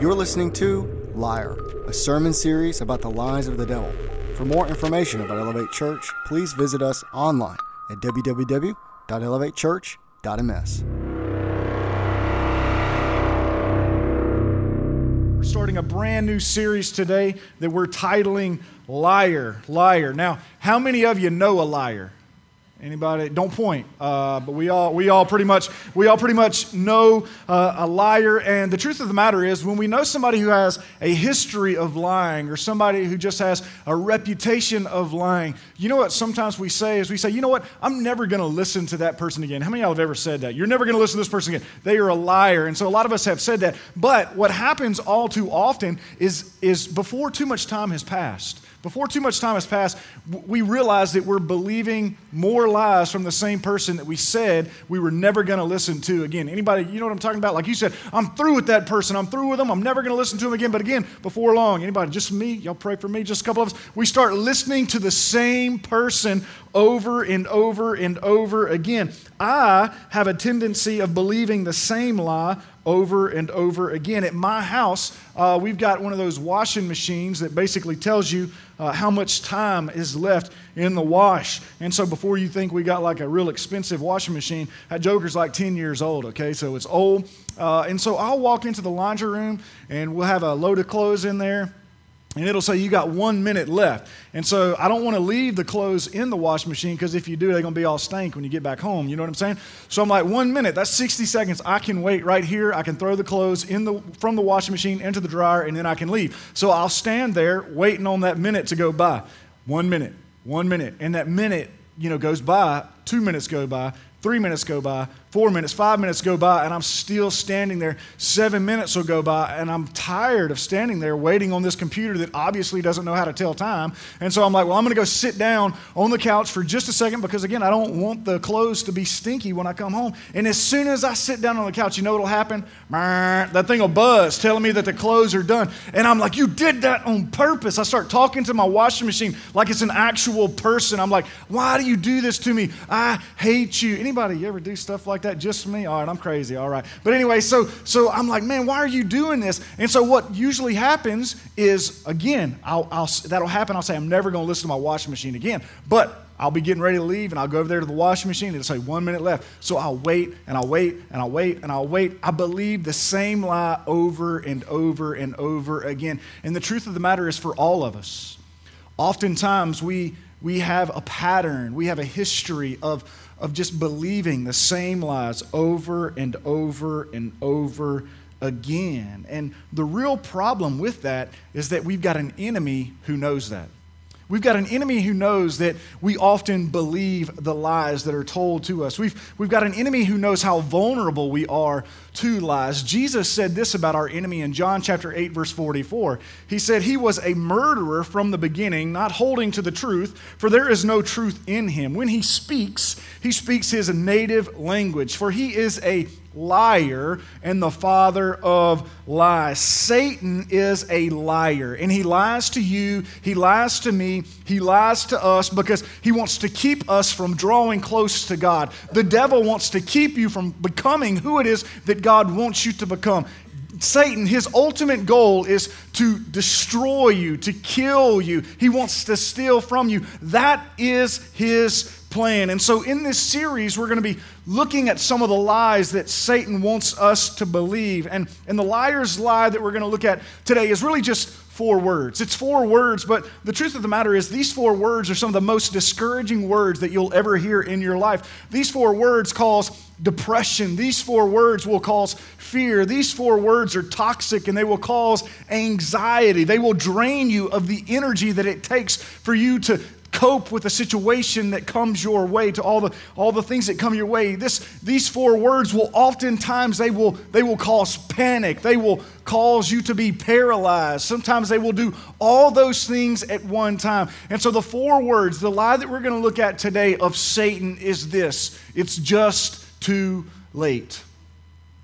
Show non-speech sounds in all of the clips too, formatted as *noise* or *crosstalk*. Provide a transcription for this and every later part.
You're listening to Liar, a sermon series about the lies of the devil. For more information about Elevate Church, please visit us online at www.elevatechurch.ms. We're starting a brand new series today that we're titling Liar, Liar. Now, how many of you know a liar? Anybody? Don't point. Uh, but we all, we all pretty much, we all pretty much know uh, a liar. And the truth of the matter is, when we know somebody who has a history of lying, or somebody who just has a reputation of lying, you know what? Sometimes we say is we say, you know what? I'm never going to listen to that person again. How many of y'all have ever said that? You're never going to listen to this person again. They are a liar. And so a lot of us have said that. But what happens all too often is, is before too much time has passed before too much time has passed, we realize that we're believing more lies from the same person that we said we were never going to listen to again. Anybody, you know what I'm talking about? Like you said, I'm through with that person. I'm through with them. I'm never going to listen to them again. But again, before long, anybody, just me, y'all pray for me, just a couple of us, we start listening to the same person over and over and over again. I have a tendency of believing the same lie over and over again. At my house, uh, we've got one of those washing machines that basically tells you uh, how much time is left in the wash. And so before you think we got like a real expensive washing machine, that Joker's like 10 years old, okay? So it's old. Uh, and so I'll walk into the laundry room and we'll have a load of clothes in there and it'll say you got one minute left. And so I don't want to leave the clothes in the washing machine because if you do, they're going to be all stank when you get back home. You know what I'm saying? So I'm like, one minute, that's 60 seconds. I can wait right here. I can throw the clothes in the, from the washing machine into the dryer, and then I can leave. So I'll stand there waiting on that minute to go by. One minute, one minute. And that minute, you know, goes by, two minutes go by, three minutes go by, Four minutes, five minutes go by, and I'm still standing there. Seven minutes will go by, and I'm tired of standing there waiting on this computer that obviously doesn't know how to tell time. And so I'm like, well, I'm going to go sit down on the couch for just a second because, again, I don't want the clothes to be stinky when I come home. And as soon as I sit down on the couch, you know what'll happen? That thing will buzz telling me that the clothes are done. And I'm like, you did that on purpose. I start talking to my washing machine like it's an actual person. I'm like, why do you do this to me? I hate you. Anybody ever do stuff like like that? Just me? All right, I'm crazy. All right. But anyway, so so I'm like, man, why are you doing this? And so what usually happens is, again, I'll, I'll that'll happen. I'll say, I'm never going to listen to my washing machine again. But I'll be getting ready to leave, and I'll go over there to the washing machine, and it'll say one minute left. So I'll wait, and I'll wait, and I'll wait, and I'll wait. I believe the same lie over and over and over again. And the truth of the matter is, for all of us, oftentimes we we have a pattern, we have a history of of just believing the same lies over and over and over again. And the real problem with that is that we've got an enemy who knows that. We've got an enemy who knows that we often believe the lies that are told to us. We've, we've got an enemy who knows how vulnerable we are to lies. Jesus said this about our enemy in John chapter 8, verse 44. He said, He was a murderer from the beginning, not holding to the truth, for there is no truth in him. When he speaks, he speaks his native language, for he is a liar and the father of lies. Satan is a liar, and he lies to you, he lies to me, he lies to us because he wants to keep us from drawing close to God. The devil wants to keep you from becoming who it is that God wants you to become. Satan, his ultimate goal is to destroy you, to kill you. He wants to steal from you. That is his plan. And so, in this series, we're going to be looking at some of the lies that Satan wants us to believe. And, and the liar's lie that we're going to look at today is really just four words. It's four words, but the truth of the matter is, these four words are some of the most discouraging words that you'll ever hear in your life. These four words cause depression. These four words will cause fear. These four words are toxic and they will cause anxiety. They will drain you of the energy that it takes for you to cope with the situation that comes your way to all the all the things that come your way. This these four words will oftentimes they will they will cause panic. They will cause you to be paralyzed. Sometimes they will do all those things at one time. And so the four words the lie that we're going to look at today of satan is this. It's just too late.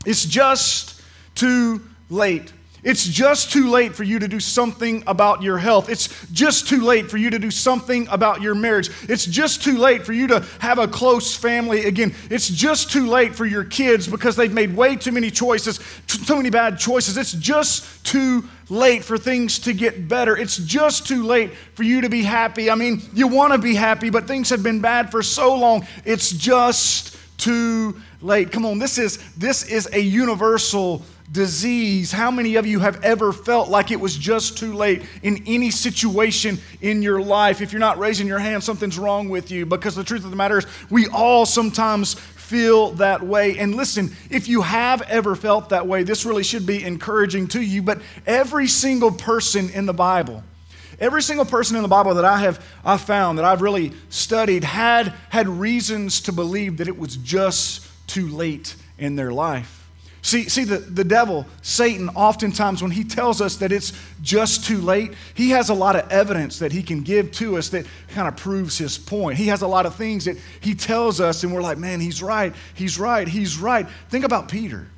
It's just too late It's just too late for you to do something about your health. It's just too late for you to do something about your marriage. It's just too late for you to have a close family again. It's just too late for your kids because they've made way too many choices, too many bad choices. It's just too late for things to get better. It's just too late for you to be happy. I mean, you want to be happy, but things have been bad for so long. It's just too late. Come on, this is this is a universal disease. How many of you have ever felt like it was just too late in any situation in your life? If you're not raising your hand, something's wrong with you because the truth of the matter is, we all sometimes feel that way. And listen, if you have ever felt that way, this really should be encouraging to you. But every single person in the Bible, Every single person in the Bible that I have I found that I've really studied had had reasons to believe that it was just too late in their life. See, see the, the devil, Satan, oftentimes when he tells us that it's just too late, he has a lot of evidence that he can give to us that kind of proves his point. He has a lot of things that he tells us, and we're like, man, he's right, he's right, he's right. Think about Peter.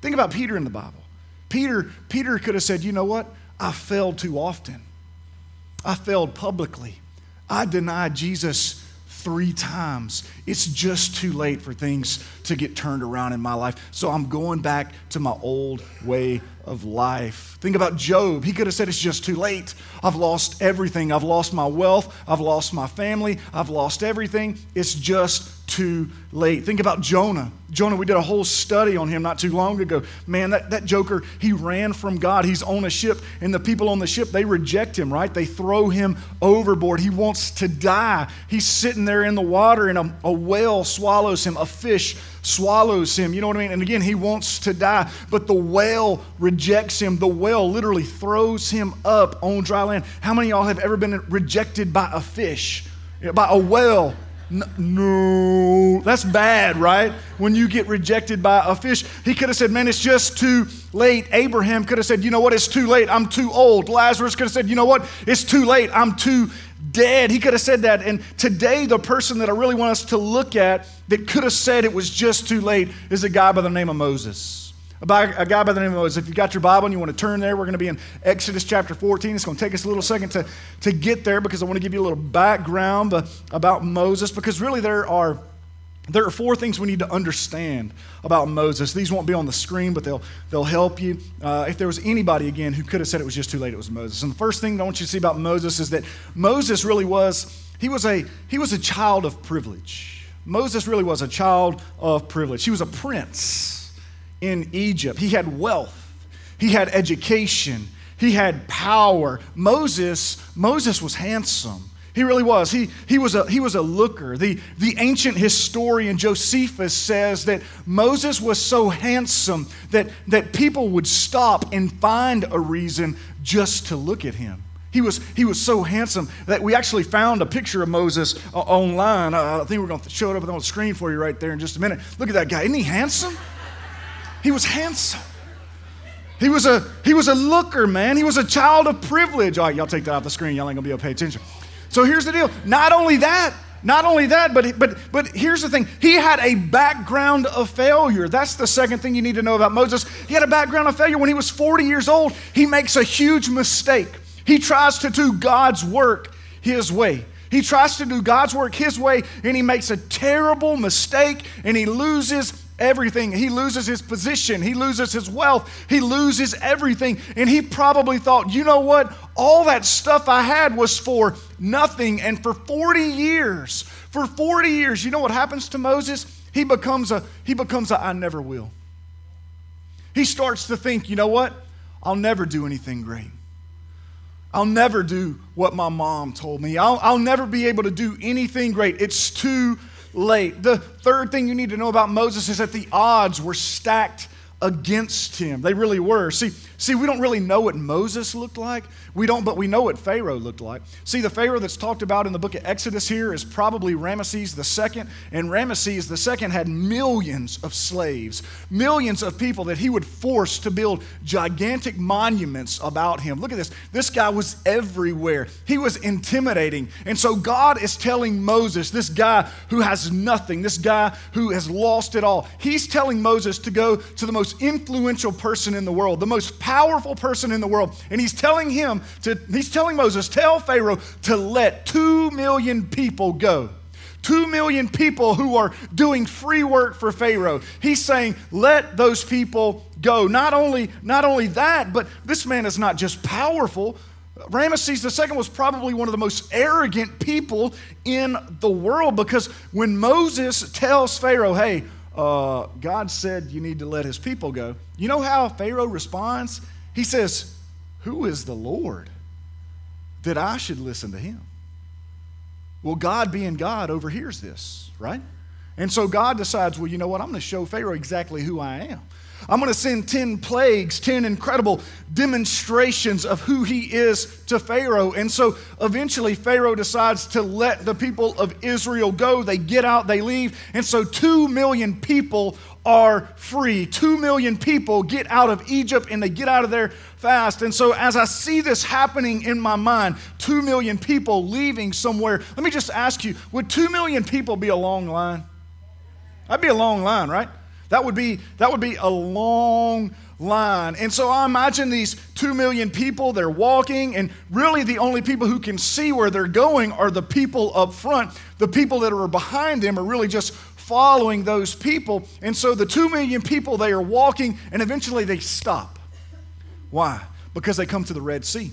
Think about Peter in the Bible. Peter, Peter could have said, you know what? I failed too often. I failed publicly. I denied Jesus three times. It's just too late for things to get turned around in my life. So I'm going back to my old way of life. Think about Job. He could have said, It's just too late. I've lost everything. I've lost my wealth. I've lost my family. I've lost everything. It's just too late. Think about Jonah. Jonah, we did a whole study on him not too long ago. Man, that, that joker, he ran from God. He's on a ship, and the people on the ship, they reject him, right? They throw him overboard. He wants to die. He's sitting there in the water, and a, a whale swallows him, a fish swallows him. You know what I mean? And again, he wants to die, but the whale rejects him. The whale literally throws him up on dry land. How many of y'all have ever been rejected by a fish, by a whale? No, that's bad, right? When you get rejected by a fish, he could have said, Man, it's just too late. Abraham could have said, You know what? It's too late. I'm too old. Lazarus could have said, You know what? It's too late. I'm too dead. He could have said that. And today, the person that I really want us to look at that could have said it was just too late is a guy by the name of Moses a guy by the name of Moses. If you've got your Bible and you want to turn there, we're going to be in Exodus chapter 14. It's going to take us a little second to, to get there because I want to give you a little background uh, about Moses because really there are. There are four things we need to understand about Moses. These won't be on the screen, but they'll, they'll help you. Uh, if there was anybody, again, who could have said it was just too late, it was Moses. And the first thing I want you to see about Moses is that Moses really was, he was a, he was a child of privilege. Moses really was a child of privilege. He was a prince in Egypt. He had wealth, he had education, he had power. Moses, Moses was handsome. He really was. He, he, was a, he was a looker. The, the ancient historian Josephus says that Moses was so handsome that, that people would stop and find a reason just to look at him. He was, he was so handsome that we actually found a picture of Moses uh, online. Uh, I think we're going to show it up on the screen for you right there in just a minute. Look at that guy. Isn't he handsome? He was handsome. He was a he was a looker, man. He was a child of privilege. All right, y'all take that off the screen. Y'all ain't gonna be able to pay attention. So here's the deal. Not only that, not only that, but but but here's the thing. He had a background of failure. That's the second thing you need to know about Moses. He had a background of failure. When he was 40 years old, he makes a huge mistake. He tries to do God's work his way. He tries to do God's work his way, and he makes a terrible mistake, and he loses everything. He loses his position, he loses his wealth, he loses everything. And he probably thought, you know what? All that stuff I had was for nothing. And for 40 years, for 40 years, you know what happens to Moses? He becomes a he becomes a I never will. He starts to think, you know what? I'll never do anything great. I'll never do what my mom told me. I'll, I'll never be able to do anything great. It's too late. The third thing you need to know about Moses is that the odds were stacked against him. They really were. See, see, we don't really know what Moses looked like. We don't, but we know what Pharaoh looked like. See, the Pharaoh that's talked about in the book of Exodus here is probably Ramesses II, and Ramesses II had millions of slaves, millions of people that he would force to build gigantic monuments about him. Look at this. This guy was everywhere. He was intimidating. And so God is telling Moses, this guy who has nothing, this guy who has lost it all, he's telling Moses to go to the most influential person in the world, the most powerful person in the world. And he's telling him to, he's telling Moses, tell Pharaoh to let two million people go. Two million people who are doing free work for Pharaoh. He's saying, let those people go. Not only, not only that, but this man is not just powerful. Ramesses II was probably one of the most arrogant people in the world because when Moses tells Pharaoh, hey, uh, God said you need to let his people go, you know how Pharaoh responds? He says, Who is the Lord that I should listen to him? Well, God being God overhears this, right? And so God decides, well, you know what? I'm going to show Pharaoh exactly who I am. I'm going to send 10 plagues, 10 incredible demonstrations of who he is to Pharaoh. And so eventually, Pharaoh decides to let the people of Israel go. They get out, they leave. And so, 2 million people are free. 2 million people get out of Egypt and they get out of there fast. And so, as I see this happening in my mind, 2 million people leaving somewhere, let me just ask you would 2 million people be a long line? That'd be a long line, right? That would be, that would be a long line. And so I imagine these two million people, they're walking, and really the only people who can see where they're going are the people up front. The people that are behind them are really just following those people. And so the two million people, they are walking, and eventually they stop. Why? Because they come to the Red Sea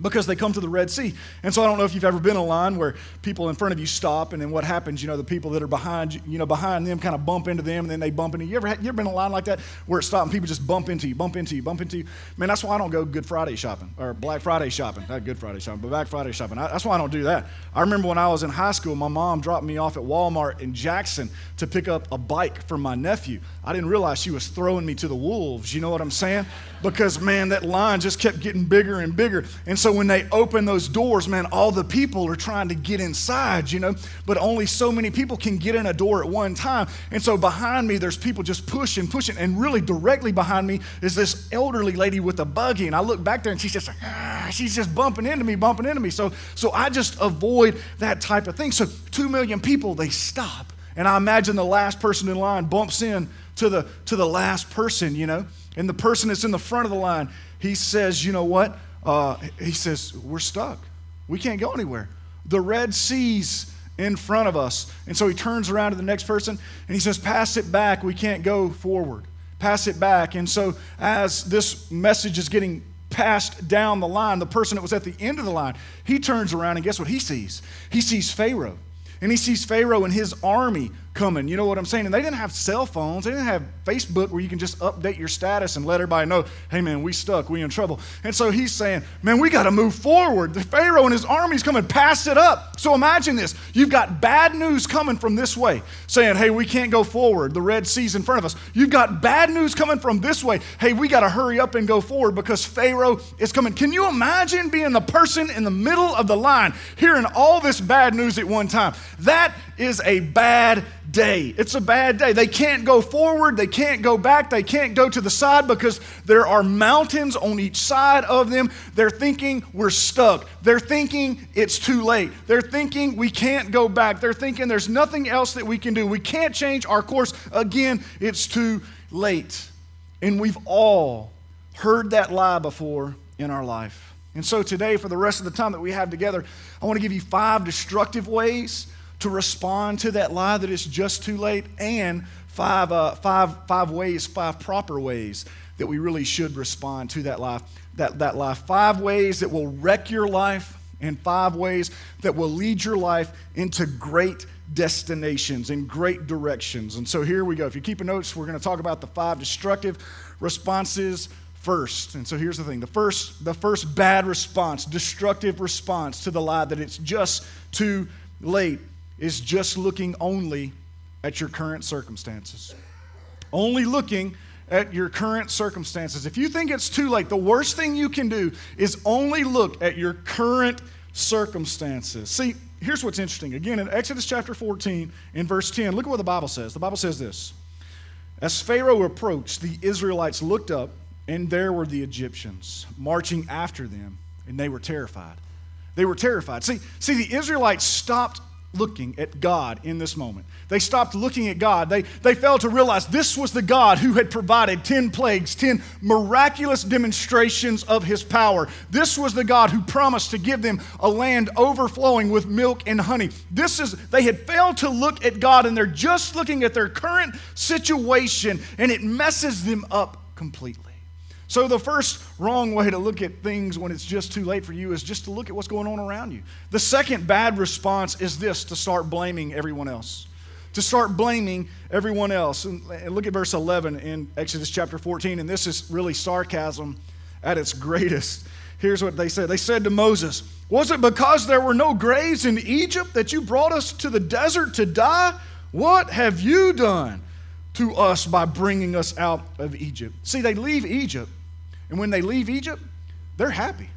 because they come to the Red Sea. And so I don't know if you've ever been in a line where people in front of you stop, and then what happens, you know, the people that are behind you, you know, behind them kind of bump into them, and then they bump into you. You ever, had, you ever been in a line like that where it stops and people just bump into you, bump into you, bump into you? Man, that's why I don't go Good Friday shopping or Black Friday shopping. Not Good Friday shopping, but Black Friday shopping. I, that's why I don't do that. I remember when I was in high school, my mom dropped me off at Walmart in Jackson to pick up a bike for my nephew. I didn't realize she was throwing me to the wolves. You know what I'm saying? Because, man, that line just kept getting bigger and bigger. And so when they open those doors, man, all the people are trying to get inside, you know, but only so many people can get in a door at one time. And so behind me, there's people just pushing, pushing. And really directly behind me is this elderly lady with a buggy. And I look back there and she's just like, ah, she's just bumping into me, bumping into me. So, so I just avoid that type of thing. So two million people, they stop. And I imagine the last person in line bumps in to the, to the last person, you know. And the person that's in the front of the line, he says, you know what? Uh, he says, We're stuck. We can't go anywhere. The Red Sea's in front of us. And so he turns around to the next person and he says, Pass it back. We can't go forward. Pass it back. And so as this message is getting passed down the line, the person that was at the end of the line, he turns around and guess what he sees? He sees Pharaoh. And he sees Pharaoh and his army coming. You know what I'm saying? And they didn't have cell phones. They didn't have Facebook where you can just update your status and let everybody know, hey man, we stuck, we in trouble. And so he's saying, man, we got to move forward. The Pharaoh and his army's coming, pass it up. So imagine this. You've got bad news coming from this way, saying, hey, we can't go forward. The Red Sea's in front of us. You've got bad news coming from this way. Hey, we got to hurry up and go forward because Pharaoh is coming. Can you imagine being the person in the middle of the line, hearing all this bad news at one time? That is a bad day. It's a bad day. They can't go forward, they can't go back, they can't go to the side because there are mountains on each side of them. They're thinking we're stuck. They're thinking it's too late. They're thinking we can't go back. They're thinking there's nothing else that we can do. We can't change our course. Again, it's too late. And we've all heard that lie before in our life. And so today, for the rest of the time that we have together, I want to give you five destructive ways to respond to that lie that it's just too late, and five, uh, five, five ways, five proper ways that we really should respond to that lie. That, that lie. Five ways that will wreck your life, and five ways that will lead your life into great destinations and great directions. And so here we go. If you're keeping notes, we're going to talk about the five destructive responses first. And so here's the thing. The first the first bad response, destructive response to the lie that it's just too late is just looking only at your current circumstances. Only looking at your current circumstances. If you think it's too late, the worst thing you can do is only look at your current circumstances. See, here's what's interesting. Again, in Exodus chapter 14, in verse 10, look at what the Bible says. The Bible says this As Pharaoh approached, the Israelites looked up, and there were the Egyptians marching after them, and they were terrified. They were terrified. See, see, the Israelites stopped looking at God in this moment. They stopped looking at God. They, they failed to realize this was the God who had provided 10 plagues, 10 miraculous demonstrations of his power. This was the God who promised to give them a land overflowing with milk and honey. This is, they had failed to look at God and they're just looking at their current situation and it messes them up completely. So, the first wrong way to look at things when it's just too late for you is just to look at what's going on around you. The second bad response is this to start blaming everyone else. To start blaming everyone else. And look at verse 11 in Exodus chapter 14, and this is really sarcasm at its greatest. Here's what they said They said to Moses, Was it because there were no graves in Egypt that you brought us to the desert to die? What have you done to us by bringing us out of Egypt? See, they leave Egypt and when they leave Egypt, they're happy.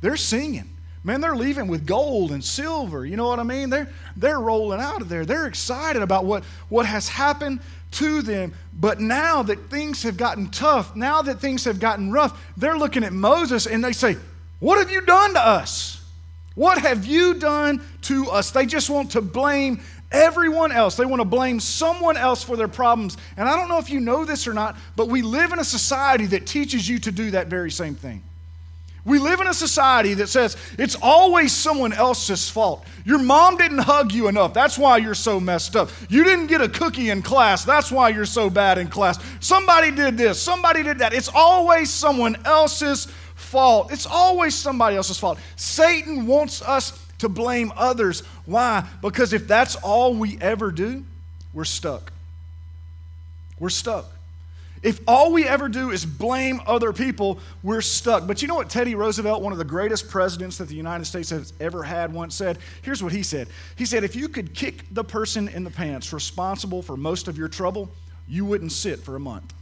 They're singing. Man, they're leaving with gold and silver. You know what I mean? They're, they're rolling out of there. They're excited about what, what has happened to them. But now that things have gotten tough, now that things have gotten rough, they're looking at Moses and they say, What have you done to us? What have you done to us? They just want to blame everyone else. They want to blame someone else for their problems. And I don't know if you know this or not, but we live in a society that teaches you to do that very same thing. We live in a society that says it's always someone else's fault. Your mom didn't hug you enough. That's why you're so messed up. You didn't get a cookie in class. That's why you're so bad in class. Somebody did this. Somebody did that. It's always someone else's fault. It's always somebody else's fault. Satan wants us to blame others. Why? Because if that's all we ever do, we're stuck. We're stuck. If all we ever do is blame other people, we're stuck. But you know what Teddy Roosevelt, one of the greatest presidents that the United States has ever had, once said? Here's what he said He said, If you could kick the person in the pants responsible for most of your trouble, you wouldn't sit for a month.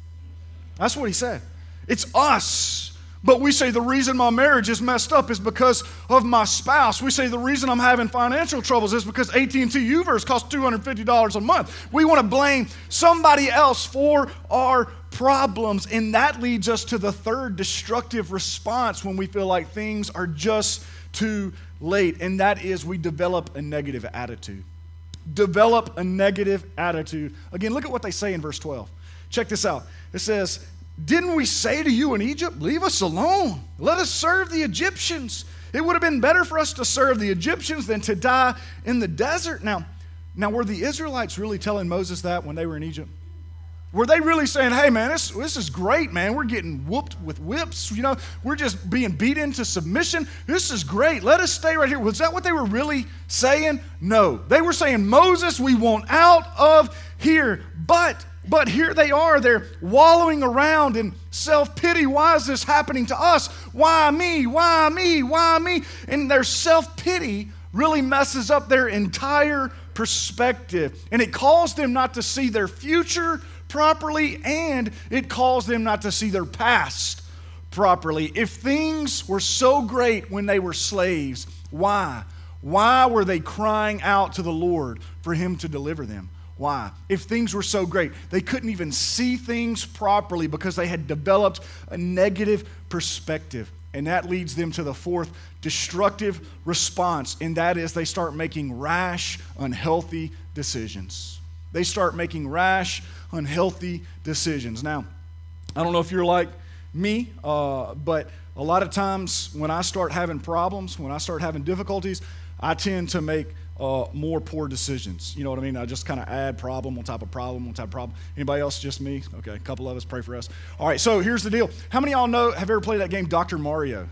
That's what he said. It's us but we say the reason my marriage is messed up is because of my spouse. We say the reason I'm having financial troubles is because AT&T UVerse costs $250 a month. We want to blame somebody else for our problems, and that leads us to the third destructive response when we feel like things are just too late, and that is we develop a negative attitude. Develop a negative attitude. Again, look at what they say in verse 12. Check this out. It says, didn't we say to you in Egypt, Leave us alone? Let us serve the Egyptians. It would have been better for us to serve the Egyptians than to die in the desert. Now, now were the Israelites really telling Moses that when they were in Egypt? Were they really saying, hey, man, this, this is great, man. We're getting whooped with whips. You know, we're just being beat into submission. This is great. Let us stay right here. Was that what they were really saying? No. They were saying, Moses, we want out of here. But but here they are, they're wallowing around in self pity. Why is this happening to us? Why me? Why me? Why me? And their self pity really messes up their entire perspective. And it calls them not to see their future properly, and it calls them not to see their past properly. If things were so great when they were slaves, why? Why were they crying out to the Lord for Him to deliver them? Why? If things were so great, they couldn't even see things properly because they had developed a negative perspective. And that leads them to the fourth destructive response, and that is they start making rash, unhealthy decisions. They start making rash, unhealthy decisions. Now, I don't know if you're like me, uh, but a lot of times when I start having problems, when I start having difficulties, I tend to make uh, more poor decisions. You know what I mean? I just kind of add problem on top of problem on top of problem. Anybody else? Just me? Okay, a couple of us pray for us. All right, so here's the deal. How many y'all know, have ever played that game, Dr. Mario?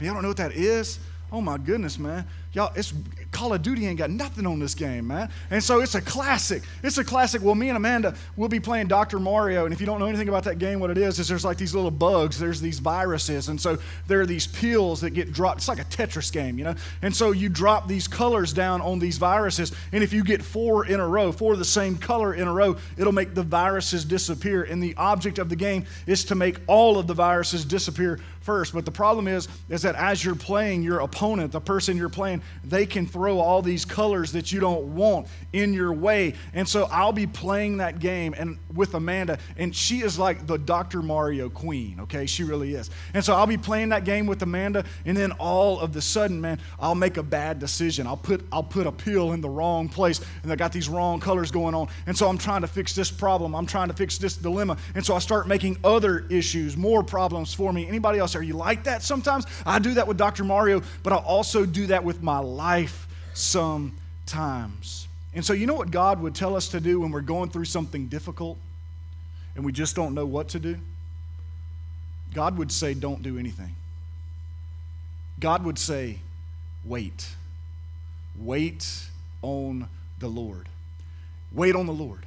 Y'all don't know what that is? Oh my goodness, man. Y'all, it's Call of Duty ain't got nothing on this game, man. And so it's a classic. It's a classic. Well, me and Amanda, we'll be playing Dr. Mario. And if you don't know anything about that game, what it is, is there's like these little bugs, there's these viruses. And so there are these pills that get dropped. It's like a Tetris game, you know? And so you drop these colors down on these viruses. And if you get four in a row, four of the same color in a row, it'll make the viruses disappear. And the object of the game is to make all of the viruses disappear first. But the problem is, is that as you're playing, your opponent, the person you're playing, man, they can throw all these colors that you don't want in your way. And so I'll be playing that game and with Amanda, and she is like the Dr. Mario queen, okay? She really is. And so I'll be playing that game with Amanda, and then all of the sudden, man, I'll make a bad decision. I'll put I'll put a pill in the wrong place, and I got these wrong colors going on. And so I'm trying to fix this problem. I'm trying to fix this dilemma. And so I start making other issues, more problems for me. Anybody else? Are you like that sometimes? I do that with Dr. Mario, but I also do that with my life sometimes. And so, you know what God would tell us to do when we're going through something difficult and we just don't know what to do? God would say, Don't do anything. God would say, Wait. Wait on the Lord. Wait on the Lord.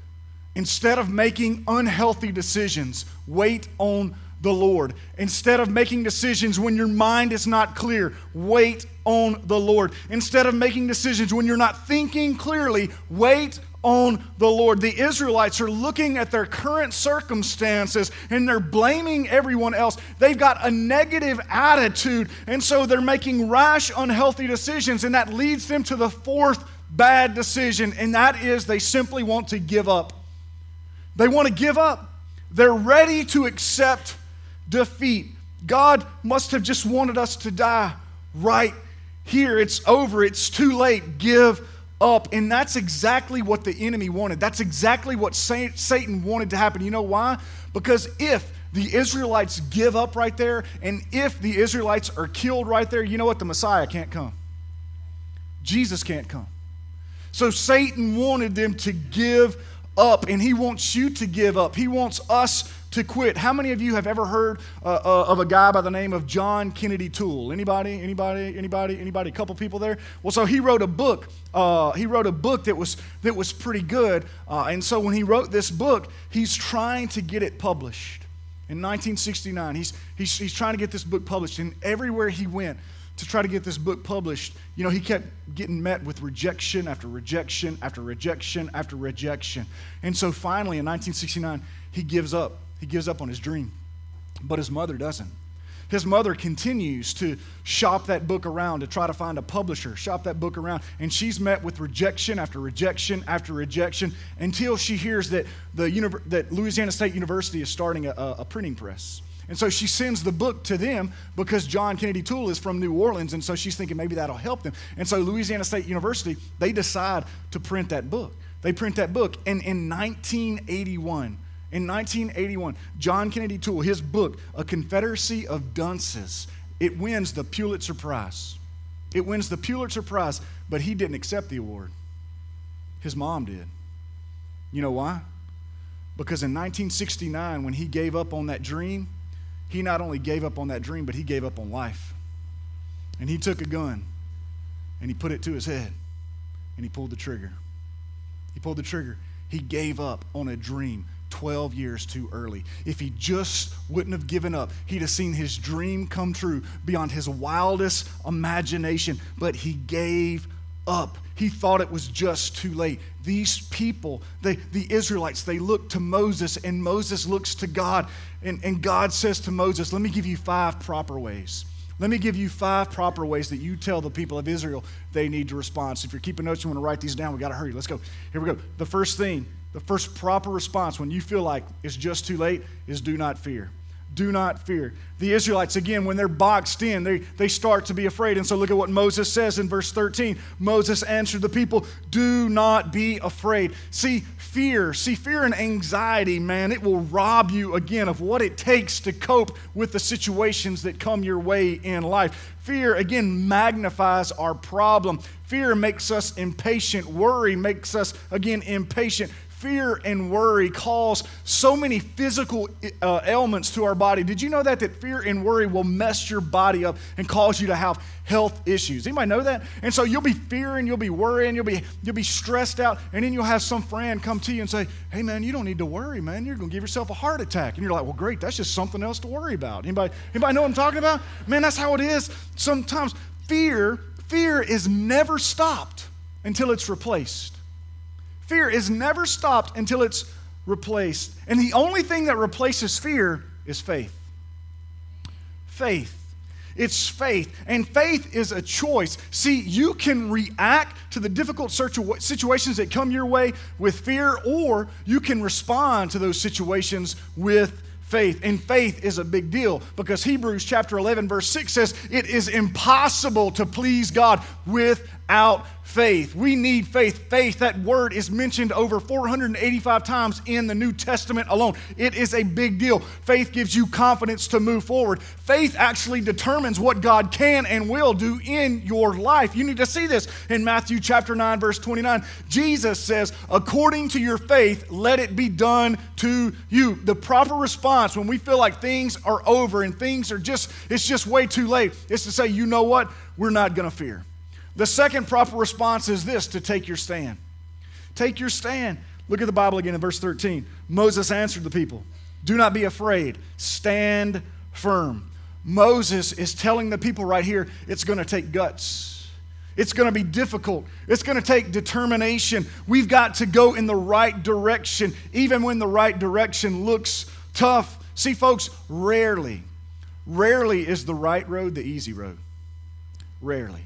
Instead of making unhealthy decisions, wait on the Lord. Instead of making decisions when your mind is not clear, wait on the Lord. Instead of making decisions when you're not thinking clearly, wait on the Lord. The Israelites are looking at their current circumstances and they're blaming everyone else. They've got a negative attitude, and so they're making rash, unhealthy decisions, and that leads them to the fourth bad decision, and that is they simply want to give up. They want to give up. They're ready to accept defeat. God must have just wanted us to die right here. It's over. It's too late. Give up. And that's exactly what the enemy wanted. That's exactly what Satan wanted to happen. You know why? Because if the Israelites give up right there, and if the Israelites are killed right there, you know what? The Messiah can't come. Jesus can't come. So Satan wanted them to give up, and he wants you to give up. He wants us to quit. How many of you have ever heard uh, uh, of a guy by the name of John Kennedy Toole? Anybody? Anybody? Anybody? Anybody? A couple people there. Well, so he wrote a book. Uh, he wrote a book that was that was pretty good. Uh, and so when he wrote this book, he's trying to get it published. In 1969, he's, he's, he's trying to get this book published. And everywhere he went, to try to get this book published, you know, he kept getting met with rejection after rejection after rejection after rejection. And so finally, in 1969, he gives up. He gives up on his dream. But his mother doesn't. His mother continues to shop that book around to try to find a publisher, shop that book around, and she's met with rejection after rejection after rejection until she hears that, the, that Louisiana State University is starting a, a printing press. And so she sends the book to them because John Kennedy Toole is from New Orleans, and so she's thinking maybe that'll help them. And so Louisiana State University, they decide to print that book. They print that book, and in 1981, in 1981, John Kennedy Toole, his book, A Confederacy of Dunces, it wins the Pulitzer Prize. It wins the Pulitzer Prize, but he didn't accept the award. His mom did. You know why? Because in 1969, when he gave up on that dream, he not only gave up on that dream, but he gave up on life. And he took a gun and he put it to his head and he pulled the trigger. He pulled the trigger. He gave up on a dream 12 years too early. If he just wouldn't have given up, he'd have seen his dream come true beyond his wildest imagination. But he gave up. He thought it was just too late. These people, they, the Israelites, they look to Moses, and Moses looks to God. And, and God says to Moses, Let me give you five proper ways. Let me give you five proper ways that you tell the people of Israel they need to respond. So if you're keeping notes, you want to write these down, we got to hurry. Let's go. Here we go. The first thing, the first proper response when you feel like it's just too late is do not fear do not fear. The Israelites, again, when they're boxed in, they, they start to be afraid. And so look at what Moses says in verse 13. Moses answered the people, Do not be afraid. See, fear, see, fear and anxiety, man, it will rob you again of what it takes to cope with the situations that come your way in life. Fear, again, magnifies our problem. Fear makes us impatient. Worry makes us, again, impatient fear and worry cause so many physical uh, ailments to our body. Did you know that that fear and worry will mess your body up and cause you to have health issues? Anybody know that? And so you'll be fearing, you'll be worrying, you'll be you'll be stressed out, and then you'll have some friend come to you and say, "Hey man, you don't need to worry, man. You're going to give yourself a heart attack." And you're like, "Well, great. That's just something else to worry about." Anybody anybody know what I'm talking about? Man, that's how it is. Sometimes fear fear is never stopped until it's replaced. Fear is never stopped until it's replaced. And the only thing that replaces fear is faith. Faith. It's faith. And faith is a choice. See, you can react to the difficult situations that come your way with fear, or you can respond to those situations with faith. And faith is a big deal because Hebrews chapter 11, verse 6 says, It is impossible to please God without faith. We need faith. Faith, that word is mentioned over 485 times in the New Testament alone. It is a big deal. Faith gives you confidence to move forward. Faith actually determines what God can and will do in your life. You need to see this in Matthew chapter 9, verse 29. Jesus says, According to your faith, let it be done to you. The proper response when we feel like things are over and things are just, it's just way too late, is to say, You know what? We're not going to fear. The second proper response is this to take your stand. Take your stand. Look at the Bible again in verse 13. Moses answered the people, Do not be afraid, stand firm. Moses is telling the people right here it's going to take guts. It's going to be difficult. It's going to take determination. We've got to go in the right direction, even when the right direction looks tough. See, folks, rarely, rarely is the right road the easy road. Rarely.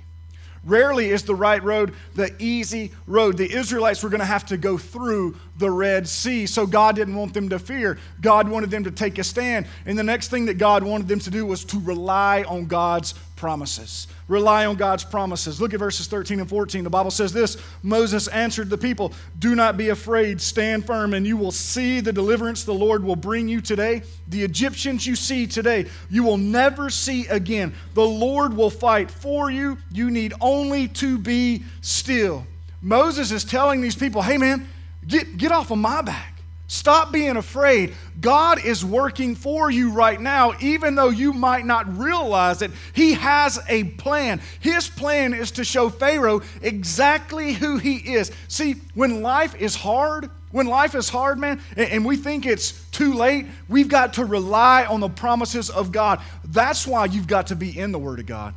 Rarely is the right road the easy road. The Israelites were going to have to go through the Red Sea, so God didn't want them to fear. God wanted them to take a stand. And the next thing that God wanted them to do was to rely on God's promises. Rely on God's promises. Look at verses 13 and 14. The Bible says this Moses answered the people, Do not be afraid, stand firm, and you will see the deliverance the Lord will bring you today. The Egyptians you see today, you will never see again. The Lord will fight for you. You need only to be still. Moses is telling these people, Hey, man, get, get off of my back. Stop being afraid. God is working for you right now, even though you might not realize it. He has a plan. His plan is to show Pharaoh exactly who he is. See, when life is hard, when life is hard, man, and we think it's too late, we've got to rely on the promises of God. That's why you've got to be in the Word of God.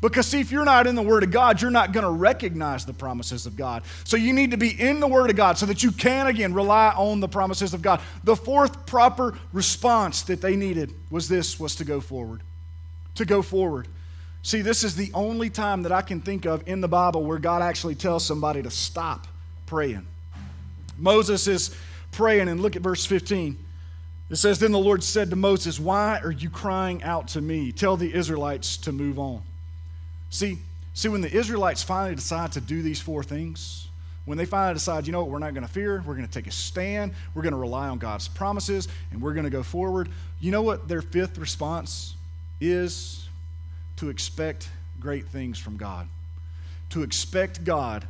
Because, see, if you're not in the Word of God, you're not going to recognize the promises of God. So, you need to be in the Word of God so that you can, again, rely on the promises of God. The fourth proper response that they needed was this was to go forward. To go forward. See, this is the only time that I can think of in the Bible where God actually tells somebody to stop praying. Moses is praying, and look at verse 15. It says, Then the Lord said to Moses, Why are you crying out to me? Tell the Israelites to move on. See, see, when the Israelites finally decide to do these four things, when they finally decide, you know what, we're not going to fear, we're going to take a stand, we're going to rely on God's promises, and we're going to go forward, you know what their fifth response is? To expect great things from God, to expect God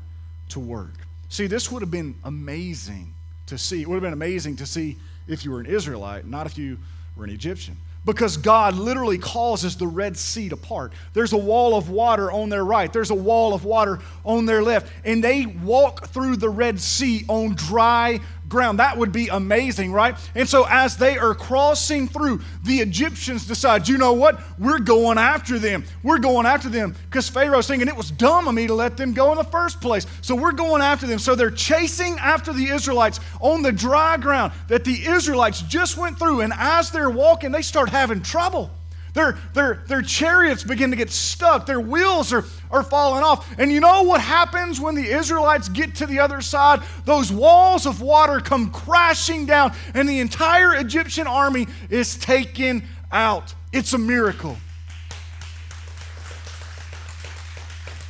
to work. See, this would have been amazing to see. It would have been amazing to see if you were an Israelite, not if you were an Egyptian because God literally causes the Red Sea to part. There's a wall of water on their right, there's a wall of water on their left, and they walk through the Red Sea on dry ground. That would be amazing, right? And so as they are crossing through, the Egyptians decide, you know what? We're going after them. We're going after them because Pharaoh's thinking it was dumb of me to let them go in the first place. So we're going after them. So they're chasing after the Israelites on the dry ground that the Israelites just went through. And as they're walking, they start having trouble. Their, their, their chariots begin to get stuck. Their wheels are, are falling off. And you know what happens when the Israelites get to the other side? Those walls of water come crashing down, and the entire Egyptian army is taken out. It's a miracle.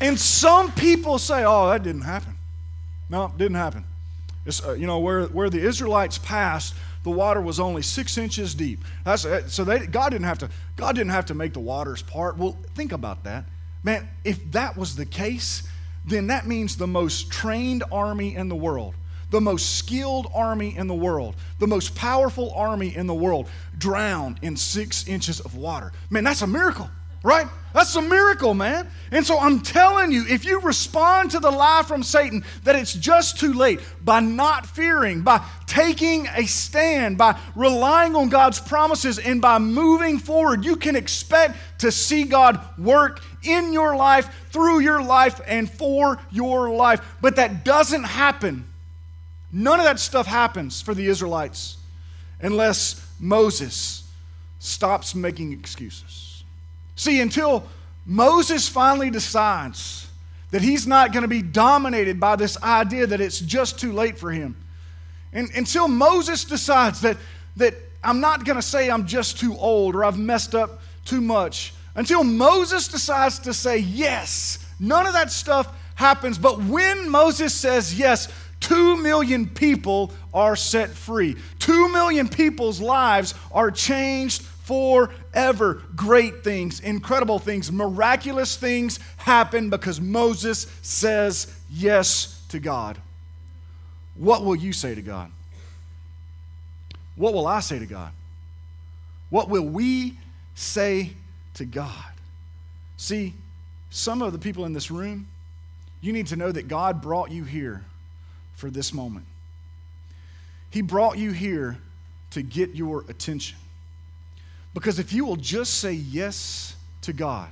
And some people say, oh, that didn't happen. No, it didn't happen. Uh, you know, where, where the Israelites passed, the water was only six inches deep. That's, uh, so they, God didn't have to. God didn't have to make the waters part. Well, think about that, man. If that was the case, then that means the most trained army in the world, the most skilled army in the world, the most powerful army in the world drowned in six inches of water. Man, that's a miracle right? That's a miracle, man. And so I'm telling you, if you respond to the lie from Satan that it's just too late by not fearing, by taking a stand, by relying on God's promises, and by moving forward, you can expect to see God work in your life, through your life, and for your life. But that doesn't happen. None of that stuff happens for the Israelites unless Moses stops making excuses See, until Moses finally decides that he's not going to be dominated by this idea that it's just too late for him. And until Moses decides that, that I'm not going to say I'm just too old or I've messed up too much, until Moses decides to say yes, none of that stuff happens. But when Moses says yes, two million people are set free. Two million people's lives are changed forever. Great things, incredible things, miraculous things happen because Moses says yes to God. What will you say to God? What will I say to God? What will we say to God? See, some of the people in this room, you need to know that God brought you here for this moment. He brought you here to get your attention. Because if you will just say yes to God,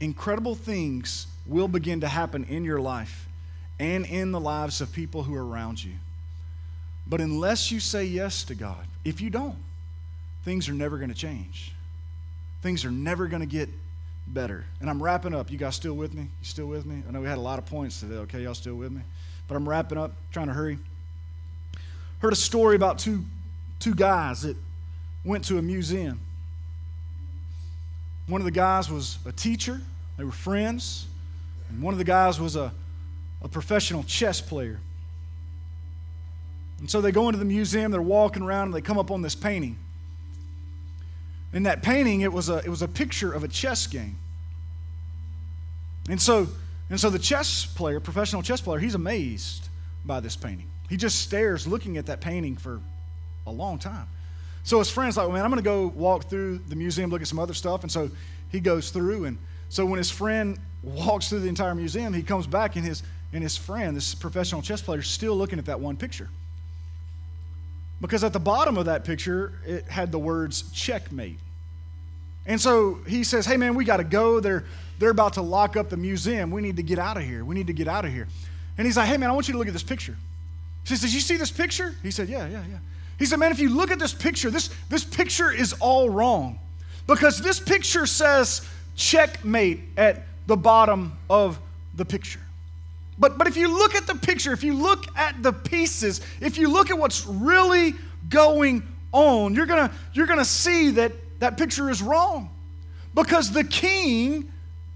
incredible things will begin to happen in your life and in the lives of people who are around you. But unless you say yes to God, if you don't, things are never going to change. Things are never going to get better. And I'm wrapping up. You guys still with me? You still with me? I know we had a lot of points today. Okay, y'all still with me? But I'm wrapping up, trying to hurry. Heard a story about two, two guys that went to a museum. One of the guys was a teacher, they were friends, and one of the guys was a, a professional chess player. And so they go into the museum, they're walking around, and they come up on this painting. In that painting, it was a, it was a picture of a chess game. And so, and so the chess player, professional chess player, he's amazed by this painting. He just stares looking at that painting for a long time. So his friend's like, well, man, I'm going to go walk through the museum, look at some other stuff. And so he goes through. And so when his friend *laughs* walks through the entire museum, he comes back and his, and his friend, this professional chess player, is still looking at that one picture. Because at the bottom of that picture, it had the words checkmate. And so he says, hey, man, we got to go. They're, they're about to lock up the museum. We need to get out of here. We need to get out of here. And he's like, hey, man, I want you to look at this picture. He says, you see this picture? He said, yeah, yeah, yeah. He said, Man, if you look at this picture, this, this picture is all wrong. Because this picture says checkmate at the bottom of the picture. But, but if you look at the picture, if you look at the pieces, if you look at what's really going on, you're gonna, you're gonna see that that picture is wrong. Because the king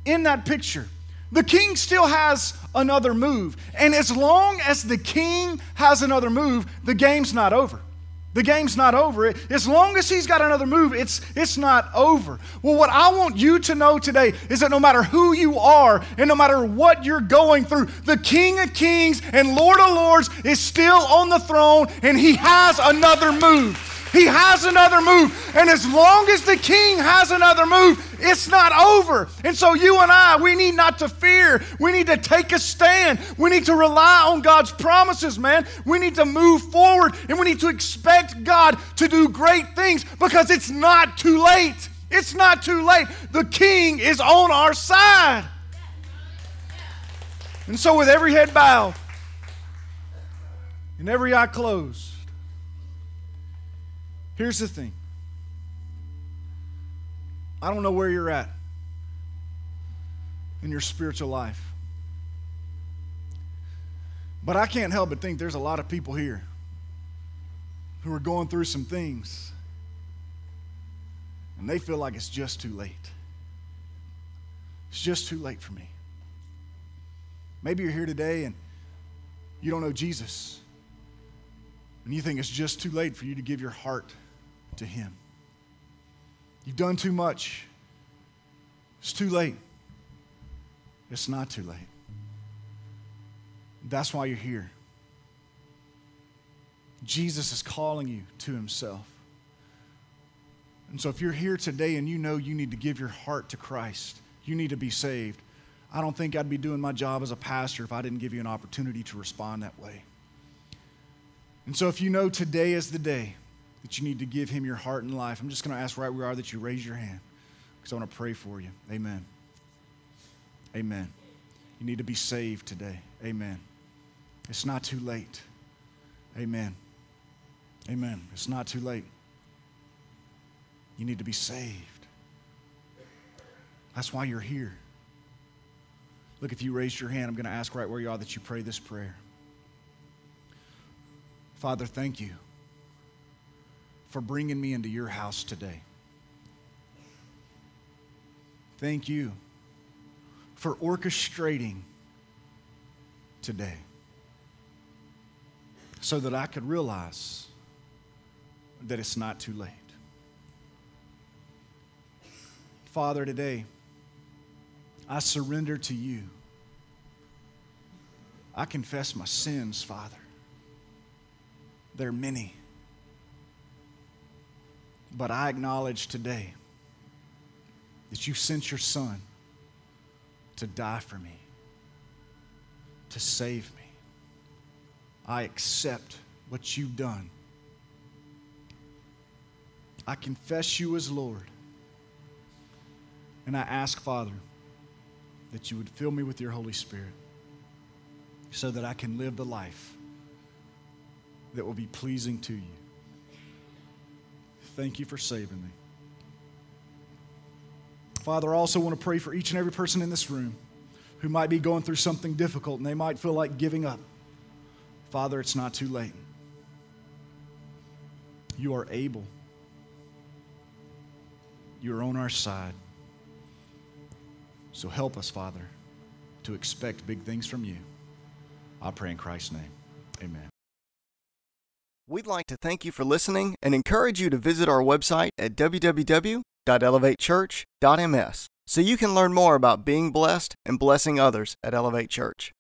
in that picture, the king still has another move. And as long as the king has another move, the game's not over. The game's not over. As long as he's got another move, it's, it's not over. Well, what I want you to know today is that no matter who you are and no matter what you're going through, the King of Kings and Lord of Lords is still on the throne and he has another move. He has another move. And as long as the king has another move, it's not over. And so you and I, we need not to fear. We need to take a stand. We need to rely on God's promises, man. We need to move forward and we need to expect God to do great things because it's not too late. It's not too late. The king is on our side. And so, with every head bowed and every eye closed, Here's the thing I don't know where you're at in your spiritual life. But I can't help but think there's a lot of people here who are going through some things and they feel like it's just too late. It's just too late for me. Maybe you're here today and you don't know Jesus and you think it's just too late for you to give your heart to Him. You've done too much. It's too late. It's not too late. That's why you're here. Jesus is calling you to Himself. And so, if you're here today and you know you need to give your heart to Christ, you need to be saved, I don't think I'd be doing my job as a pastor if I didn't give you an opportunity to respond that way. And so, if you know today is the day, that you need to give him your heart and life, I'm just going to ask right where you are that you raise your hand because I want to pray for you. Amen. Amen. You need to be saved today. Amen. It's not too late. Amen. Amen. It's not too late. You need to be saved. That's why you're here. Look, if you raised your hand, I'm going to ask right where you are that you pray this prayer. Father, thank you for bringing me into your house today. Thank you for orchestrating today so that I could realize that it's not too late. Father, today, I surrender to you. I confess my sins, Father. They're many. But I acknowledge today that you sent your Son to die for me, to save me. I accept what you've done. I confess you as Lord. And I ask, Father, that you would fill me with your Holy Spirit so that I can live the life that will be pleasing to you. Thank you for saving me. Father, I also want to pray for each and every person in this room who might be going through something difficult and they might feel like giving up. Father, it's not too late. You are able, you are on our side. So help us, Father, to expect big things from you. I pray in Christ's name. Amen. We'd like to thank you for listening and encourage you to visit our website at www.elevatechurch.ms so you can learn more about being blessed and blessing others at Elevate Church.